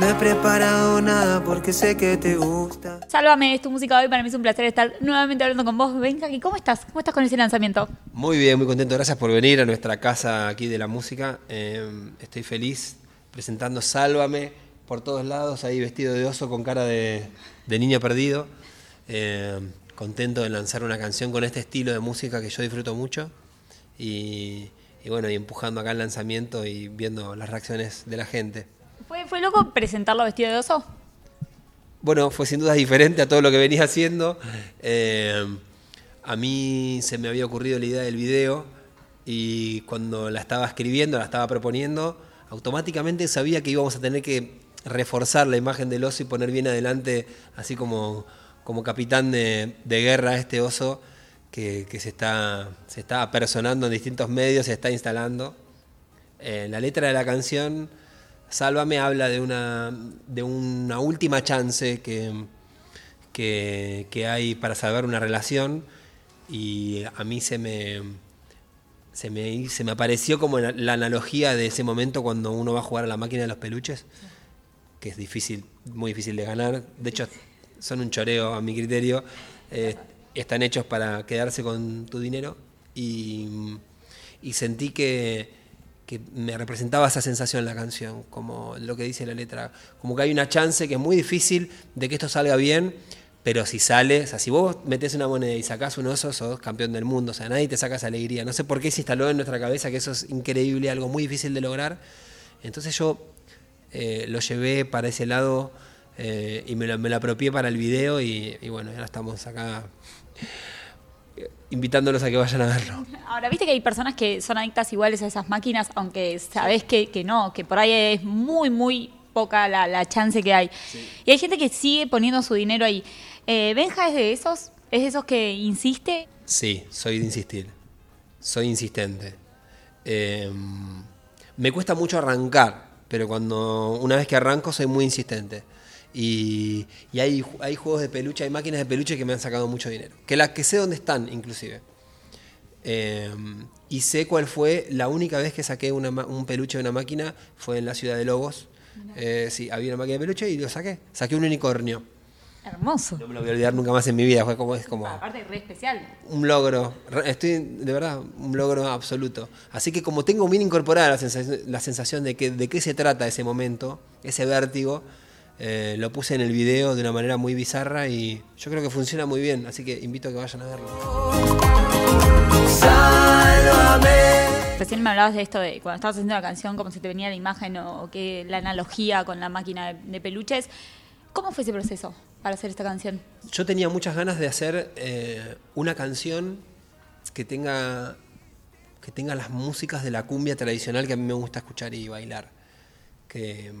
No he preparado nada porque sé que te gusta. Sálvame, es tu música hoy. Para mí es un placer estar nuevamente hablando con vos. Venga, ¿y cómo estás? ¿Cómo estás con ese lanzamiento? Muy bien, muy contento. Gracias por venir a nuestra casa aquí de la música. Eh, estoy feliz presentando Sálvame por todos lados, ahí vestido de oso con cara de, de niño perdido. Eh, contento de lanzar una canción con este estilo de música que yo disfruto mucho. Y, y bueno, y empujando acá el lanzamiento y viendo las reacciones de la gente. ¿Fue, fue loco presentarlo vestido de oso? Bueno, fue sin duda diferente a todo lo que venía haciendo. Eh, a mí se me había ocurrido la idea del video y cuando la estaba escribiendo, la estaba proponiendo, automáticamente sabía que íbamos a tener que reforzar la imagen del oso y poner bien adelante, así como, como capitán de, de guerra, este oso que, se, está, se está apersonando en distintos medios, se está instalando. Eh, la letra de la canción Sálvame habla de una, de una última chance que, que, hay para salvar una relación y a mí se me, se me, se me apareció como la analogía de ese momento cuando uno va a jugar a la máquina de los peluches, que es difícil, muy difícil de ganar. De hecho, son un choreo a mi criterio. Eh, están hechos para quedarse con tu dinero y sentí que, que, me representaba esa sensación la canción, como lo que dice la letra, como que hay una chance que es muy difícil de que esto salga bien, pero si sale, o sea, si vos metés una moneda y sacás un oso, sos campeón del mundo, o sea, nadie te saca esa alegría. No sé por qué se instaló en nuestra cabeza que eso es increíble, algo muy difícil de lograr. Entonces yo eh, lo llevé para ese lado eh, y me lo, me lo, apropié para el video y, y bueno, ahora estamos acá invitándolos a que vayan a verlo. Ahora, viste que hay personas que son adictas iguales a esas máquinas, aunque sabés que, que no, que por ahí es muy, muy poca la, la chance que hay. Sí. Y hay gente que sigue poniendo su dinero ahí. Eh, ¿Benja es de esos? ¿Es de esos que insiste? Sí, soy de insistir. Soy insistente. Eh, me cuesta mucho arrancar, pero cuando una vez que arranco soy muy insistente. Y, y, hay, hay juegos de peluche, hay máquinas de peluche que me han sacado mucho dinero. Que las que sé dónde están, inclusive. Eh, y sé cuál fue la única vez que saqué una, un peluche de una máquina, fue en la ciudad de Lobos. Eh, sí, había una máquina de peluche y lo saqué. Saqué un unicornio. Hermoso. No me lo voy a olvidar nunca más en mi vida. Fue como, es como. Aparte, re especial. Un logro. Estoy, de verdad, un logro absoluto. Así que, como tengo bien incorporada la sensación, la sensación de, que, de qué se trata ese momento, ese vértigo, eh, lo puse en el video de una manera muy bizarra y yo creo que funciona muy bien. Así que invito a que vayan a verlo. Sálvame. Recién me hablabas de esto de cuando estabas haciendo la canción, cómo se te venía la imagen o, o que la analogía con la máquina de, de peluches. ¿Cómo fue ese proceso para hacer esta canción? Yo tenía muchas ganas de hacer eh, una canción que tenga, que tenga las músicas de la cumbia tradicional que a mí me gusta escuchar y bailar. Que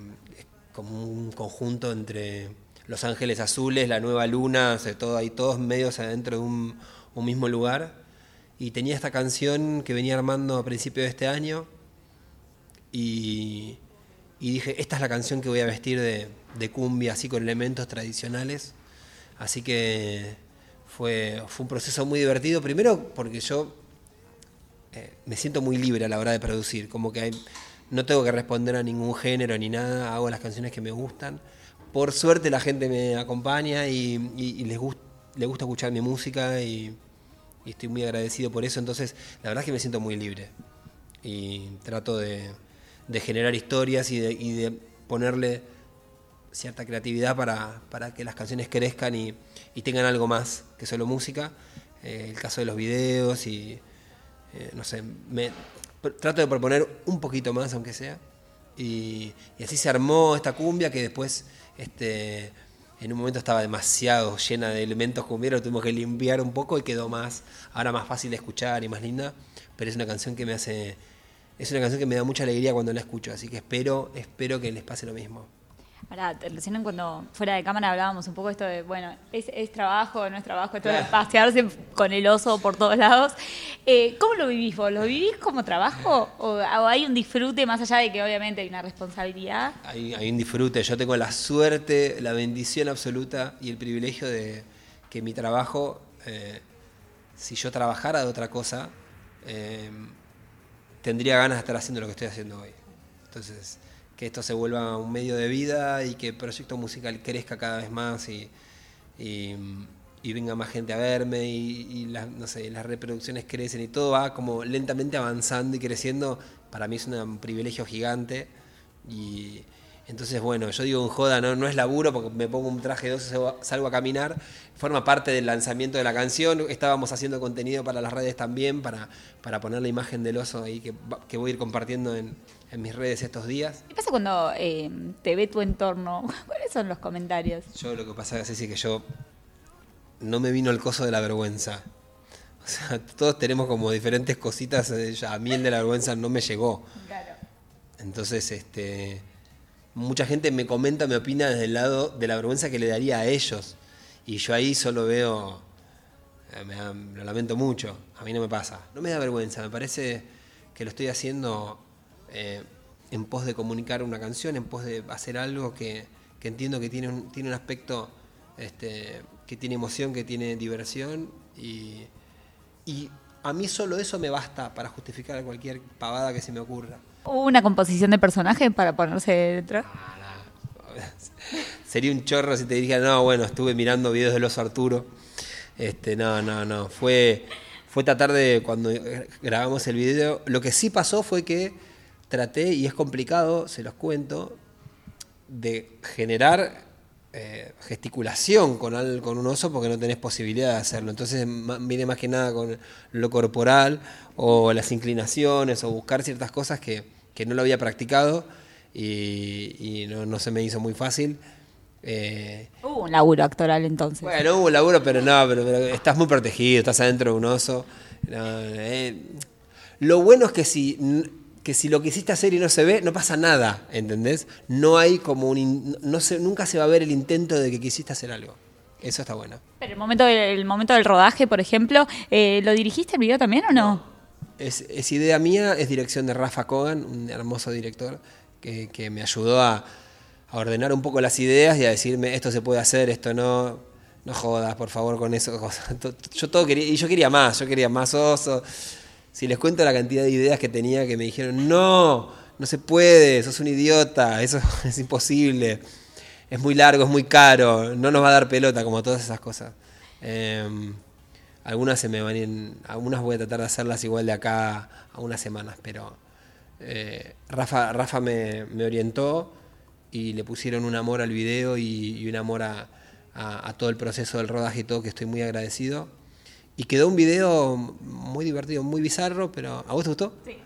como un conjunto entre Los Ángeles Azules, La Nueva Luna, o todo, ahí todos medios adentro de un, mismo lugar. Y tenía esta canción que venía armando a principios de este año y, dije, esta es la canción que voy a vestir de, de cumbia, así con elementos tradicionales. Así que fue, fue un proceso muy divertido, primero porque yo eh, me siento muy libre a la hora de producir, como que hay, no tengo que responder a ningún género ni nada, hago las canciones que me gustan. Por suerte la gente me acompaña y, y, les, gust, les gusta escuchar mi música y, estoy muy agradecido por eso, entonces la verdad es que me siento muy libre y trato de, generar historias y de, de, ponerle cierta creatividad para, para, que las canciones crezcan y, y, tengan algo más que solo música. Eh, el caso de los videos y eh, no sé, me, trato de proponer un poquito más aunque sea. Y, así se armó esta cumbia que después este, en un momento estaba demasiado llena de elementos cumbieros, tuvimos que limpiar un poco y quedó más, ahora más fácil de escuchar y más linda, pero es una canción que me hace, es una canción que me da mucha alegría cuando la escucho, así que espero, espero que les pase lo mismo. Ahora, recién cuando fuera de cámara hablábamos un poco de esto de, bueno, es, es trabajo, no es trabajo, esto de pasearse con el oso por todos lados. Eh, ¿Cómo lo vivís vos? ¿Lo vivís como trabajo o, o, hay un disfrute más allá de que obviamente hay una responsabilidad? Hay, hay un disfrute. Yo tengo la suerte, la bendición absoluta y el privilegio de que mi trabajo, eh, si yo trabajara de otra cosa, eh, tendría ganas de estar haciendo lo que estoy haciendo hoy. Entonces que esto se vuelva un medio de vida y que el proyecto musical crezca cada vez más y, venga más gente a verme y, las, las reproducciones crecen y todo va como lentamente avanzando y creciendo. Para mí es un privilegio gigante y entonces, bueno, yo digo en joda, no, no es laburo porque me pongo un traje de oso, salgo a caminar, forma parte del lanzamiento de la canción, estábamos haciendo contenido para las redes también, para, para poner la imagen del oso ahí que, voy a ir compartiendo en, en mis redes estos días. ¿Qué pasa cuando eh, te ve tu entorno? ¿Cuáles son los comentarios? Yo lo que pasa es que yo no me vino el coso de la vergüenza. O sea, todos tenemos como diferentes cositas, eh, a mí el de la vergüenza no me llegó. Claro. Entonces, este, mucha gente me comenta, me opina desde el lado de la vergüenza que le daría a ellos. Y yo ahí solo veo, eh, me lo lamento mucho, a mí no me pasa. No me da vergüenza, me parece que lo estoy haciendo eh, en pos de comunicar una canción, en pos de hacer algo que, que entiendo que tiene un, tiene un aspecto este, que tiene emoción, que tiene diversión y, y a mí solo eso me basta para justificar cualquier pavada que se me ocurra. ¿Hubo una composición de personaje para ponerse detrás? Sería un chorro si te dijera, no, bueno, estuve mirando videos del oso Arturo. Este, no, no, no. Fue, fue tratar de, cuando grabamos el video, lo que sí pasó fue que traté, y es complicado, se los cuento, de generar eh, gesticulación con, al- con un oso porque no tenés posibilidad de hacerlo. Entonces viene más que nada con lo corporal o las inclinaciones o buscar ciertas cosas que, que no lo había practicado y, y no, no se me hizo muy fácil. Eh, Hubo un laburo actoral entonces. bueno, hubo laburo, pero no, pero, pero estás muy protegido, estás adentro de un oso. No, eh, lo bueno es que si, que si lo quisiste hacer y no se ve, no pasa nada, ¿entendés? No hay como un... in- No se, nunca se va a ver el intento de que quisiste hacer algo. Eso está bueno. Pero el momento, del, el momento del rodaje, por ejemplo, eh, ¿lo dirigiste el video también o no? Es, es idea mía, es dirección de Rafa Kogan, un hermoso director que, que me ayudó a, a ordenar un poco las ideas y a decirme esto se puede hacer, esto no, no jodas, por favor, con eso. Yo todo quería, y yo quería más, yo quería más oso. Si les cuento la cantidad de ideas que tenía que me dijeron, no, no se puede, sos un idiota, eso es imposible, es muy largo, es muy caro, no nos va a dar pelota, como todas esas cosas. Em, algunas se me van ir- algunas voy a tratar de hacerlas igual de acá a unas semanas, pero eh, Rafa, Rafa me, me orientó y le pusieron un amor al video y, un amor a- a todo el proceso del rodaje y todo, que estoy muy agradecido. Y quedó un video muy divertido, muy bizarro, pero ¿a vos te gustó? Sí.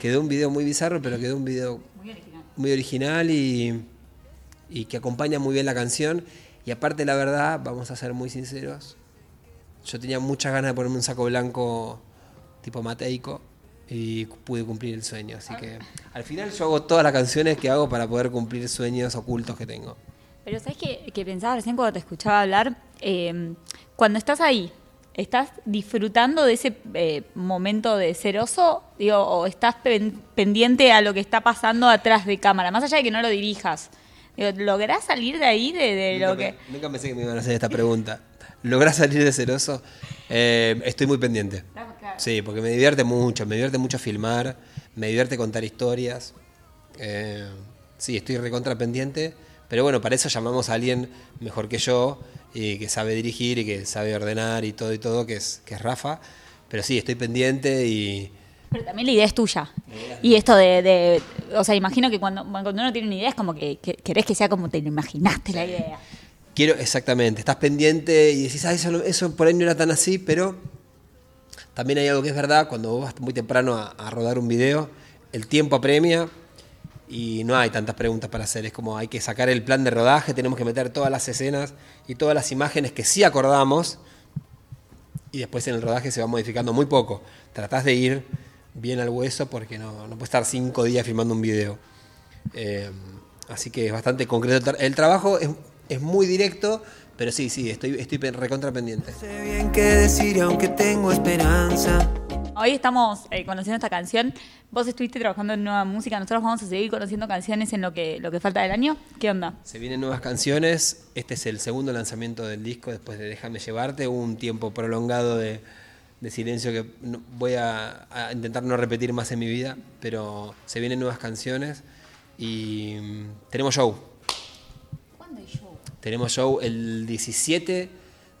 Quedó un video muy bizarro, pero quedó un video Muy original. muy original y, y que acompaña muy bien la canción. Y aparte, la verdad, vamos a ser muy sinceros, yo tenía muchas ganas de ponerme un saco blanco tipo mateico y pude cumplir el sueño. Así que al final yo hago todas las canciones que hago para poder cumplir sueños ocultos que tengo. Pero ¿sabes qué, que pensaba recién cuando te escuchaba hablar? Eh, cuando estás ahí, ¿estás disfrutando de ese eh, momento de ser oso? Digo, ¿O estás pen- pendiente a lo que está pasando atrás de cámara? Más allá de que no lo dirijas. Digo, ¿Lográs salir de ahí, de, lo que...? me- nunca pensé que me iban a hacer esta pregunta. ¿Lográs salir de ceroso? Eh, estoy muy pendiente. Sí, porque me divierte mucho, me divierte mucho filmar, me divierte contar historias. Eh, sí, estoy recontra pendiente, pero bueno, para eso llamamos a alguien mejor que yo y que sabe dirigir y que sabe ordenar y todo y todo, que es, que es Rafa. Pero sí, estoy pendiente y Pero también la idea es tuya. Y esto de, de- o sea, imagino que cuando, cuando uno tiene una idea es como que, que querés que sea como te lo imaginaste la idea. quiero, exactamente, estás pendiente y decís, ah, eso, eso por ahí no era tan así, pero también hay algo que es verdad, cuando vos vas muy temprano a, a rodar un video, el tiempo apremia y no hay tantas preguntas para hacer. Es como hay que sacar el plan de rodaje, tenemos que meter todas las escenas y todas las imágenes que sí acordamos y después en el rodaje se va modificando muy poco. Tratás de ir bien al hueso porque no, no puedes estar cinco días filmando un video. Eh, así que es bastante concreto. El trabajo es, es muy directo, pero sí, sí, estoy, estoy recontra pendiente. Sé bien qué decir aunque tengo esperanza. Hoy estamos eh, conociendo esta canción. Vos estuviste trabajando en nueva música. Nosotros vamos a seguir conociendo canciones en lo que, lo que falta del año. ¿Qué onda? Se vienen nuevas canciones. Este es el segundo lanzamiento del disco después de Déjame llevarte. Hubo un tiempo prolongado de, de silencio que no- voy a, a intentar no repetir más en mi vida, pero se vienen nuevas canciones. Y mm, tenemos show. ¿Cuándo hay show? Tenemos show el 17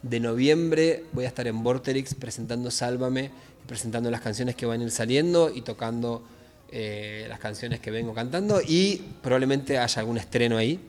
de noviembre. Voy a estar en Vorterix presentando Sálvame, presentando las canciones que van a ir saliendo y tocando eh, las canciones que vengo cantando. Y probablemente haya algún estreno ahí.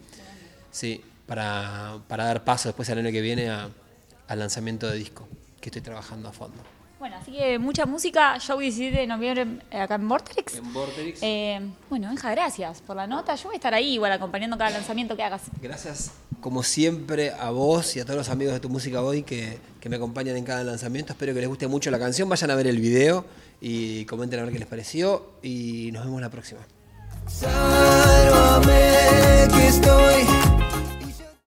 Sí, para, para dar paso después al año que viene al lanzamiento de disco, que estoy trabajando a fondo. Bueno, así que mucha música, show 17 de noviembre eh, acá en Vortex. En Vorterix. Eh, bueno, Benja, gracias por la nota. Yo voy a estar ahí igual acompañando cada lanzamiento que hagas. Gracias, como siempre, a vos y a todos los amigos de Tu Música Hoy que, que me acompañan en cada lanzamiento. Espero que les guste mucho la canción. Vayan a ver el video y comenten a ver qué les pareció. Y nos vemos la próxima. Sálvame que estoy